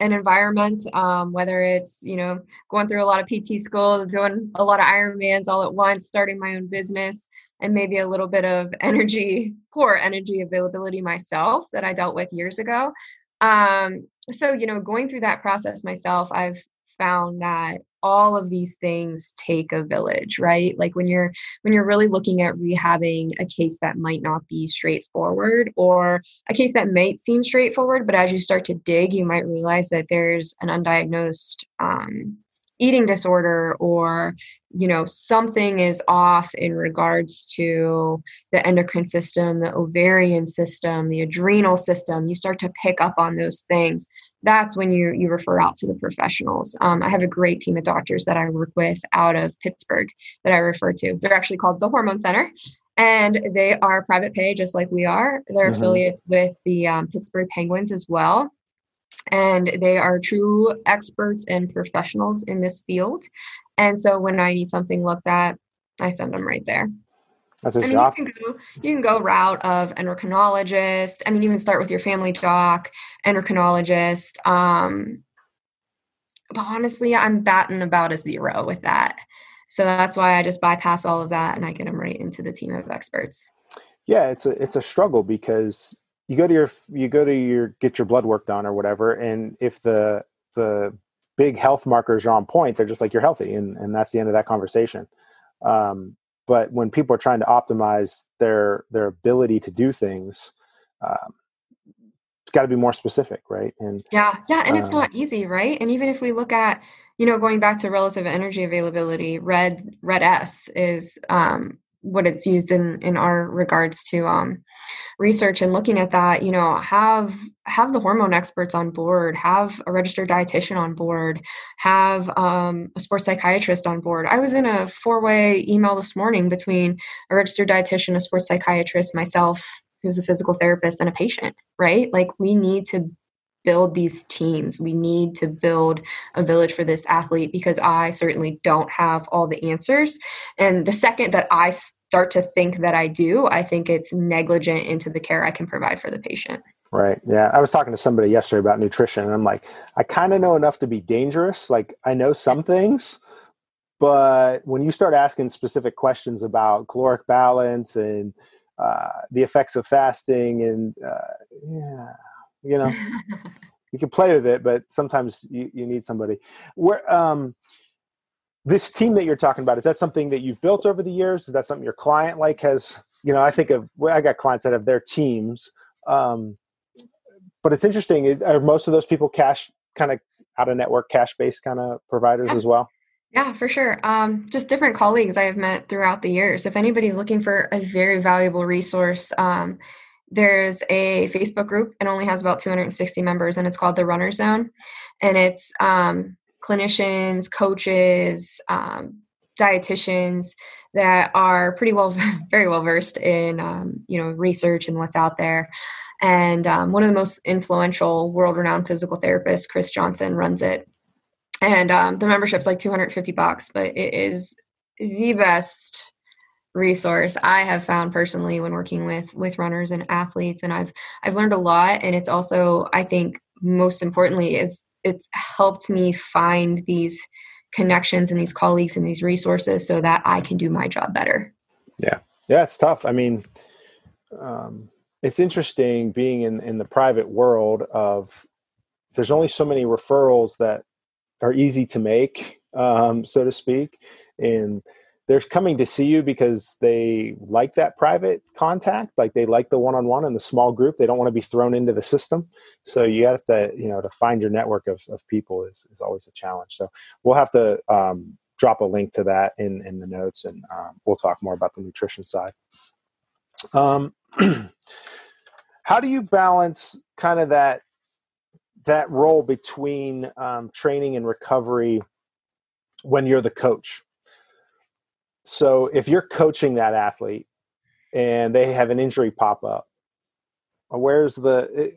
an environment, um, whether it's you know going through a lot of PT school, doing a lot of Ironmans all at once, starting my own business, and maybe a little bit of energy, poor energy availability myself that I dealt with years ago. Um, so you know, going through that process myself, I've found that all of these things take a village right like when you're when you're really looking at rehabbing a case that might not be straightforward or a case that might seem straightforward but as you start to dig you might realize that there's an undiagnosed um, eating disorder or you know something is off in regards to the endocrine system the ovarian system the adrenal system you start to pick up on those things that's when you you refer out to the professionals. Um, I have a great team of doctors that I work with out of Pittsburgh that I refer to. They're actually called the Hormone Center, and they are private pay just like we are. They're mm-hmm. affiliates with the um, Pittsburgh Penguins as well, and they are true experts and professionals in this field. And so when I need something looked at, I send them right there. That's his I mean, job. You can, go, you can go route of endocrinologist. I mean, even start with your family doc, endocrinologist. Um, but honestly, I'm batting about a zero with that. So that's why I just bypass all of that and I get them right into the team of experts. Yeah, it's a it's a struggle because you go to your you go to your get your blood work done or whatever, and if the the big health markers are on point, they're just like you're healthy, and and that's the end of that conversation. Um, but when people are trying to optimize their their ability to do things um, it's got to be more specific right and yeah yeah and um, it's not easy right and even if we look at you know going back to relative energy availability red red s is um, what it's used in in our regards to um, research and looking at that you know have have the hormone experts on board have a registered dietitian on board have um, a sports psychiatrist on board i was in a four way email this morning between a registered dietitian a sports psychiatrist myself who's a physical therapist and a patient right like we need to build these teams. We need to build a village for this athlete because I certainly don't have all the answers. And the second that I start to think that I do, I think it's negligent into the care I can provide for the patient. Right. Yeah. I was talking to somebody yesterday about nutrition, and I'm like, I kind of know enough to be dangerous. Like, I know some things, but when you start asking specific questions about caloric balance and uh, the effects of fasting, and uh, yeah, you know, (laughs) you can play with it, but sometimes you, you need somebody. Where, um, this team that you're talking about is that something that you've built over the years? Is that something your client like has you know i think of well, i got clients that have their teams um, but it's interesting are most of those people cash kind of out of network cash based kind of providers yeah. as well? Yeah for sure. Um, just different colleagues i have met throughout the years. If anybody's looking for a very valuable resource um, there's a facebook group it only has about 260 members and it's called the runner zone and it's um, clinicians, coaches, um, dietitians that are pretty well, (laughs) very well versed in um, you know research and what's out there. And um, one of the most influential, world-renowned physical therapists, Chris Johnson, runs it. And um, the membership's like 250 bucks, but it is the best resource I have found personally when working with with runners and athletes. And I've I've learned a lot. And it's also, I think, most importantly, is it's helped me find these connections and these colleagues and these resources so that I can do my job better. Yeah. Yeah, it's tough. I mean, um, it's interesting being in, in the private world of there's only so many referrals that are easy to make, um, so to speak. And they're coming to see you because they like that private contact like they like the one-on-one and the small group. They don't want to be thrown into the system. So you have to you know to find your network of, of people is, is always a challenge. So we'll have to um, drop a link to that in in the notes and um, we'll talk more about the nutrition side. Um, (clears throat) how do you balance kind of that that role between um, training and recovery when you're the coach so if you're coaching that athlete and they have an injury pop up, where's the eh,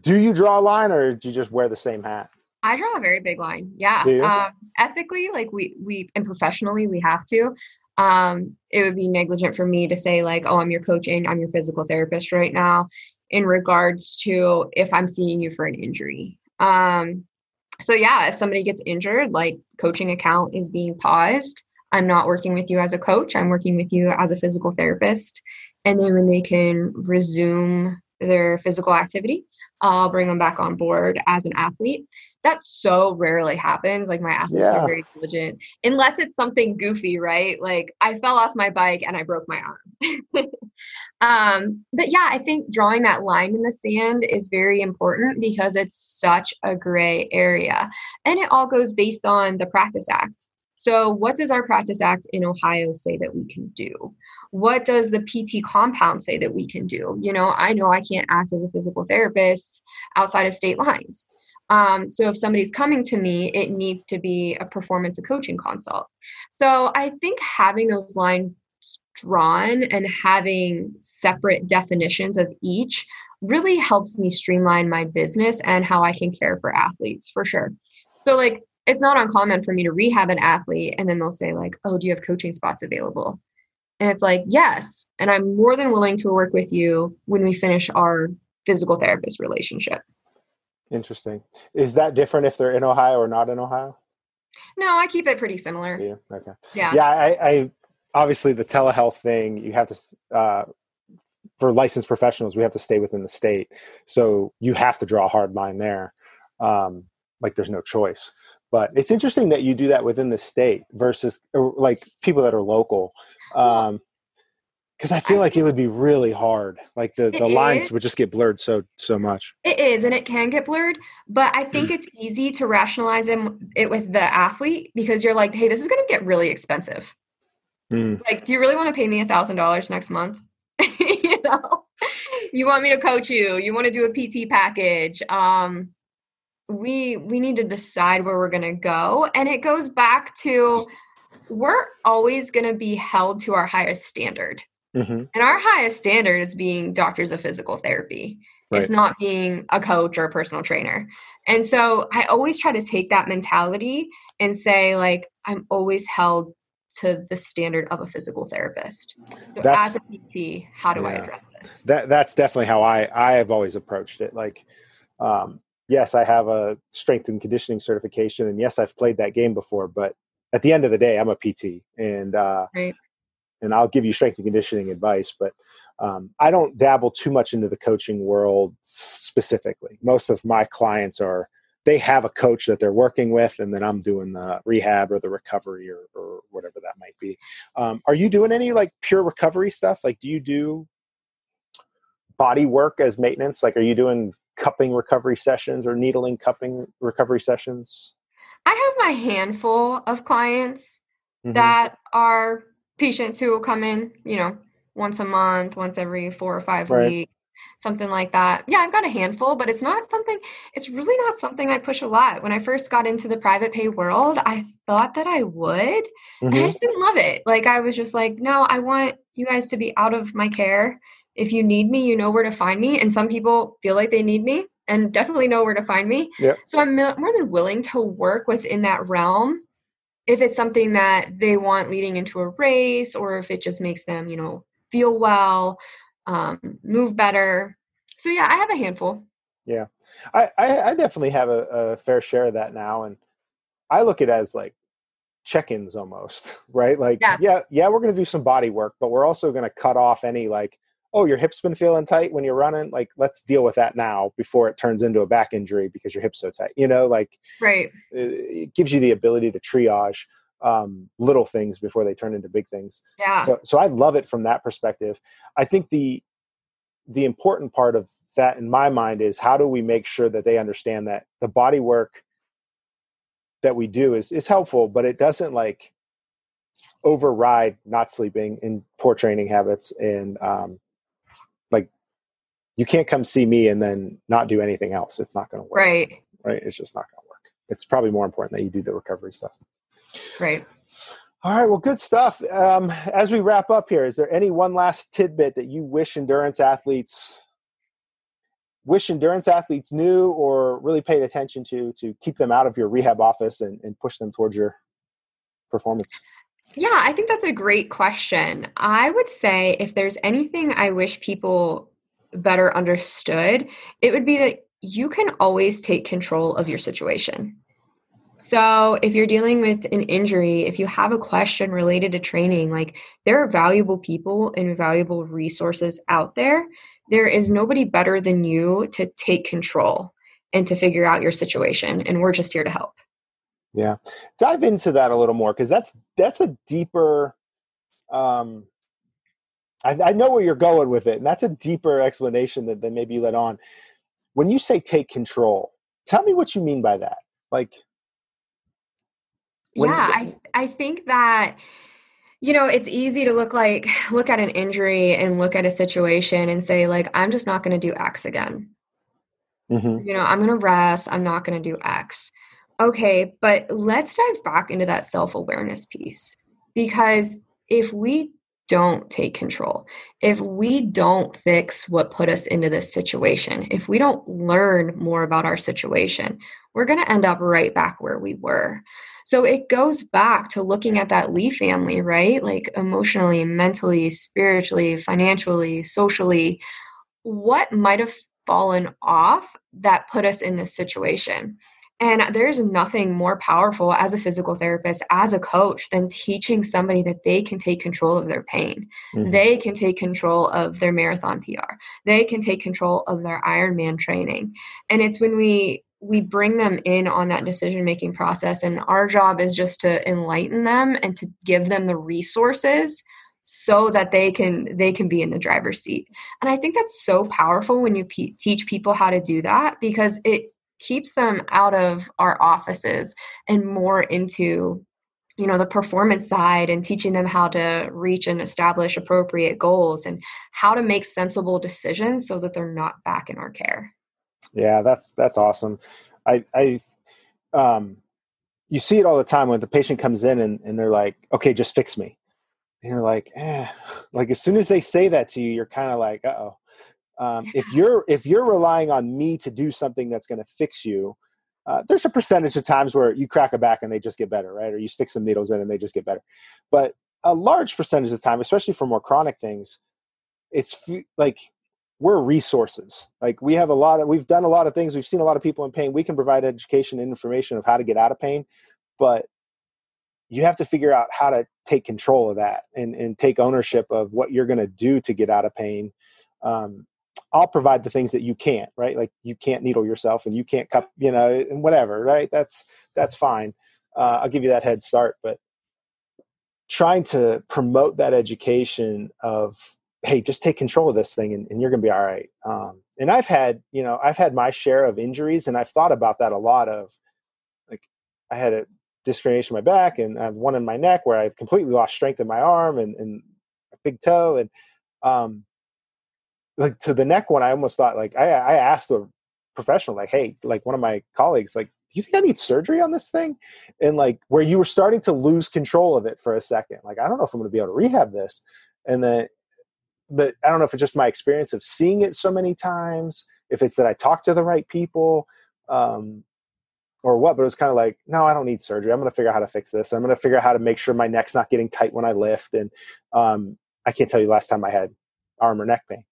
do you draw a line or do you just wear the same hat? I draw a very big line. Yeah. Um, ethically, like we we and professionally we have to. um, it would be negligent for me to say like oh i'm your coaching i'm your physical therapist right now in regards to if i'm seeing you for an injury um, so yeah if somebody gets injured like coaching account is being paused i'm not working with you as a coach i'm working with you as a physical therapist and then when they can resume their physical activity I'll bring them back on board as an athlete. That so rarely happens. Like my athletes yeah. are very diligent, unless it's something goofy, right? Like I fell off my bike and I broke my arm. (laughs) um, but yeah, I think drawing that line in the sand is very important because it's such a gray area. And it all goes based on the Practice Act. So, what does our Practice Act in Ohio say that we can do? What does the PT Compact say that we can do? You know, I know I can't act as a physical therapist outside of state lines. Um, so, if somebody's coming to me, it needs to be a performance and coaching consult. So, I think having those lines drawn and having separate definitions of each really helps me streamline my business and how I can care for athletes for sure. So, like, it's not uncommon for me to rehab an athlete and then they'll say like oh do you have coaching spots available? And it's like yes and i'm more than willing to work with you when we finish our physical therapist relationship. Interesting. Is that different if they're in ohio or not in ohio? No i keep it pretty similar. Yeah okay. Yeah. Yeah i, I obviously the telehealth thing you have to uh, for licensed professionals we have to stay within the state. So you have to draw a hard line there. Um, like there's no choice but it's interesting that you do that within the state versus like people that are local um because i feel like it would be really hard like the, the lines would just get blurred so so much. It is and it can get blurred but i think (clears throat) it's easy to rationalize it with the athlete because you're like hey this is going to get really expensive. Mm. like do you really want to pay me a thousand dollars next month? (laughs) You know? You want me to coach you you want to do a pt package um we we need to decide where we're going to go and it goes back to we're always going to be held to our highest standard. Mm-hmm. and our highest standard is being doctors of physical therapy. Right. it's not being a coach or a personal trainer. And so i always try to take that mentality and say like i'm always held to the standard of a physical therapist. So that's, as a pt how do yeah, i address this? That that's definitely how i i have always approached it. Like um yes, I have a strength and conditioning certification, and yes, I've played that game before. But at the end of the day, I'm a PT, and uh, right. and I'll give you strength and conditioning advice. But um, I don't dabble too much into the coaching world specifically. Most of my clients are they have a coach that they're working with, and then I'm doing the rehab or the recovery or, or whatever that might be. Um, are you doing any like pure recovery stuff? Like, do you do body work as maintenance? Like, are you doing cupping recovery sessions or needling cupping recovery sessions? I have my handful of clients mm-hmm. that are patients who will come in, you know, once a month, once every four or five right. weeks, something like that. Yeah, I've got a handful, but it's not something, it's really not something I push a lot. When I first got into the private pay world, I thought that I would, mm-hmm. and I mm-hmm. just didn't love it. Like, I was just like, no, I want you guys to be out of my care if you need me, you know where to find me. And some people feel like they need me and definitely know where to find me. Yep. So I'm more than willing to work within that realm if it's something that they want leading into a race or if it just makes them, you know, feel well, um, move better. So yeah, I have a handful. Yeah. I, I, I definitely have a, a fair share of that now. And I look at it as like check-ins almost, (laughs) right? Like, yeah, yeah, yeah we're going to do some body work, but we're also going to cut off any like oh, your hip's been feeling tight when you're running. Like, let's deal with that now before it turns into a back injury because your hip's so tight. You know, like, right. It gives you the ability to triage um, little things before they turn into big things. Yeah. So, so I love it from that perspective. I think the the important part of that in my mind is how do we make sure that they understand that the body work that we do is is helpful, but it doesn't like override not sleeping and poor training habits and um, you can't come see me and then not do anything else. It's not going to work. Right. Right. It's just not going to work. It's probably more important that you do the recovery stuff. Right. All right. Well, good stuff. Um, as we wrap up here, is there any one last tidbit that you wish endurance athletes wish endurance athletes knew or really paid attention to to keep them out of your rehab office and, and push them towards your performance? Yeah, I think that's a great question. I would say if there's anything I wish people better understood, it would be that you can always take control of your situation. So, if you're dealing with an injury, if you have a question related to training, like there are valuable people and valuable resources out there. There is nobody better than you to take control and to figure out your situation. And we're just here to help. Yeah. Dive into that a little more because that's that's a deeper um I, I, know where you're going with it, and that's a deeper explanation than, than maybe you let on. When you say take control, tell me what you mean by that. Like yeah, I I think that you know, it's easy to look like (sighs) look at an injury and look at a situation and say like I'm just not going to do X again. Mm-hmm. You know, I'm going to rest, I'm not going to do X. Okay, but let's dive back into that self-awareness piece because if we don't take control, if we don't fix what put us into this situation, if we don't learn more about our situation, we're going to end up right back where we were. So it goes back to looking at that Lee family, right? Like emotionally, mentally, spiritually, financially, socially, what might have fallen off that put us in this situation? And there's nothing more powerful as a physical therapist, as a coach, than teaching somebody that they can take control of their pain. Mm-hmm. They can take control of their marathon PR. They can take control of their Ironman training. And it's when we we bring them in on that decision making process and our job is just to enlighten them and to give them the resources so that they can they can be in the driver's seat and i think that's so powerful when you pe- teach people how to do that because it keeps them out of our offices and more into you know the performance side and teaching them how to reach and establish appropriate goals and how to make sensible decisions so that they're not back in our care. Yeah that's that's awesome. I i um you see it all the time when the patient comes in and, and they're like okay just fix me. And you're like eh. (sighs) like as soon as they say that to you you're kind of like uh-oh um, if you're if you're relying on me to do something that's going to fix you uh, there's a percentage of times where you crack a back and they just get better right? Or you stick some needles in and they just get better. But a large percentage of the time especially for more chronic things it's f- like we're resources. Like we have a lot of we've done a lot of things. We've seen a lot of people in pain. We can provide education and information of how to get out of pain but you have to figure out how to take control of that and, and take ownership of what you're going to do to get out of pain. Um, I'll provide the things that you can't, right? Like you can't needle yourself and you can't cut, you know, and whatever, right? That's that's fine. Uh, I'll give you that head start, but trying to promote that education of hey, just take control of this thing and, and you're going to be all right. Um, and I've had, you know, I've had my share of injuries, and I've thought about that a lot. Of like, I had a disc herniation in my back and I have one in my neck where I completely lost strength in my arm and, and big toe, and um, like to the neck one, I almost thought like I, I asked a professional, like, hey, like one of my colleagues, like, do you think I need surgery on this thing? And like where you were starting to lose control of it for a second. Like, I don't know if I'm gonna be able to rehab this. And then but I don't know if it's just my experience of seeing it so many times, if it's that I talk to the right people, um, or what, but it was kind of like, no, I don't need surgery. I'm going to figure out how to fix this. I'm going to figure out how to make sure my neck's not getting tight when I lift. And um, I can't tell you last time I had arm or neck pain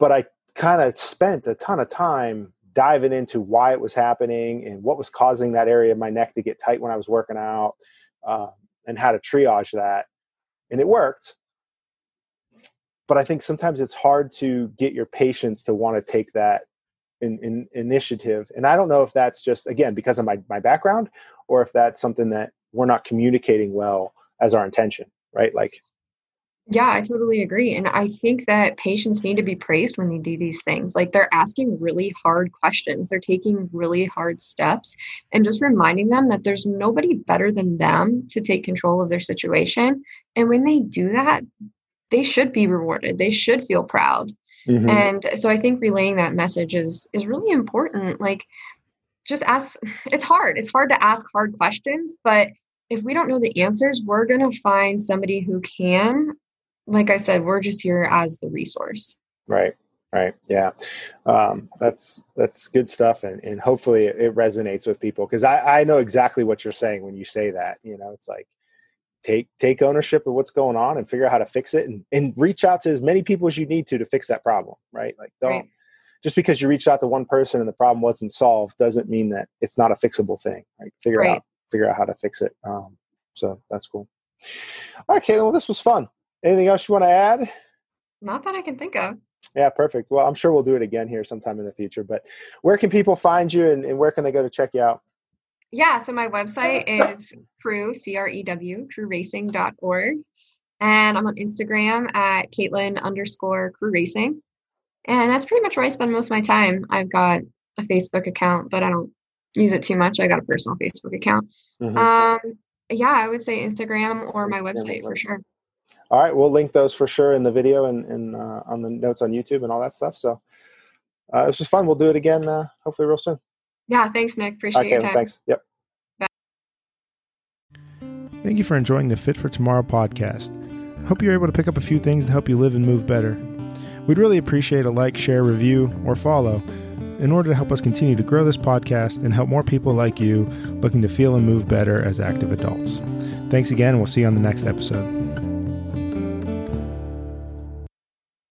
but I kind of spent a ton of time diving into why it was happening and what was causing that area of my neck to get tight when I was working out uh, and how to triage that. And it worked. But I think sometimes it's hard to get your patients to want to take that in, in initiative. And I don't know if that's just, again, because of my, my background or if that's something that we're not communicating well as our intention, right? Like yeah, I totally agree. And I think that patients need to be praised when they do these things. Like they're asking really hard questions, they're taking really hard steps, and just reminding them that there's nobody better than them to take control of their situation. And when they do that, they should be rewarded, they should feel proud. Mm-hmm. And so I think relaying that message is is really important. Like just ask (sighs) it's hard. It's hard to ask hard questions, but if we don't know the answers, we're going to find somebody who can like I said, we're just here as the resource. Right. Right. Yeah. Um, that's, that's good stuff. And, and hopefully it resonates with people. Cause I, I know exactly what you're saying when you say that, you know, it's like, take take ownership of what's going on and figure out how to fix it and, and reach out to as many people as you need to to fix that problem right like don't right. just because you reached out to one person and the problem wasn't solved doesn't mean that it's not a fixable thing right figure right. out figure out how to fix it um, so that's cool all right Caitlin, well this was fun anything else you want to add not that i can think of yeah perfect well i'm sure we'll do it again here sometime in the future but where can people find you and, and where can they go to check you out yeah, so my website is (coughs) crew, C R E W, crewracing.org. And I'm on Instagram at Caitlin underscore crew racing. And that's pretty much where I spend most of my time. I've got a Facebook account, but I don't use it too much. I got a personal Facebook account. Mm-hmm. Um, yeah, I would say Instagram or my website for sure. All right, we'll link those for sure in the video and, and uh, on the notes on YouTube and all that stuff. So uh, this was fun. We'll do it again, uh, hopefully, real soon. Yeah, thanks, Nick. Appreciate okay, your time. Thanks. Yep. Bye. Thank you for enjoying the Fit for Tomorrow podcast. Hope you're able to pick up a few things to help you live and move better. We'd really appreciate a like, share, review, or follow in order to help us continue to grow this podcast and help more people like you looking to feel and move better as active adults. Thanks again. We'll see you on the next episode.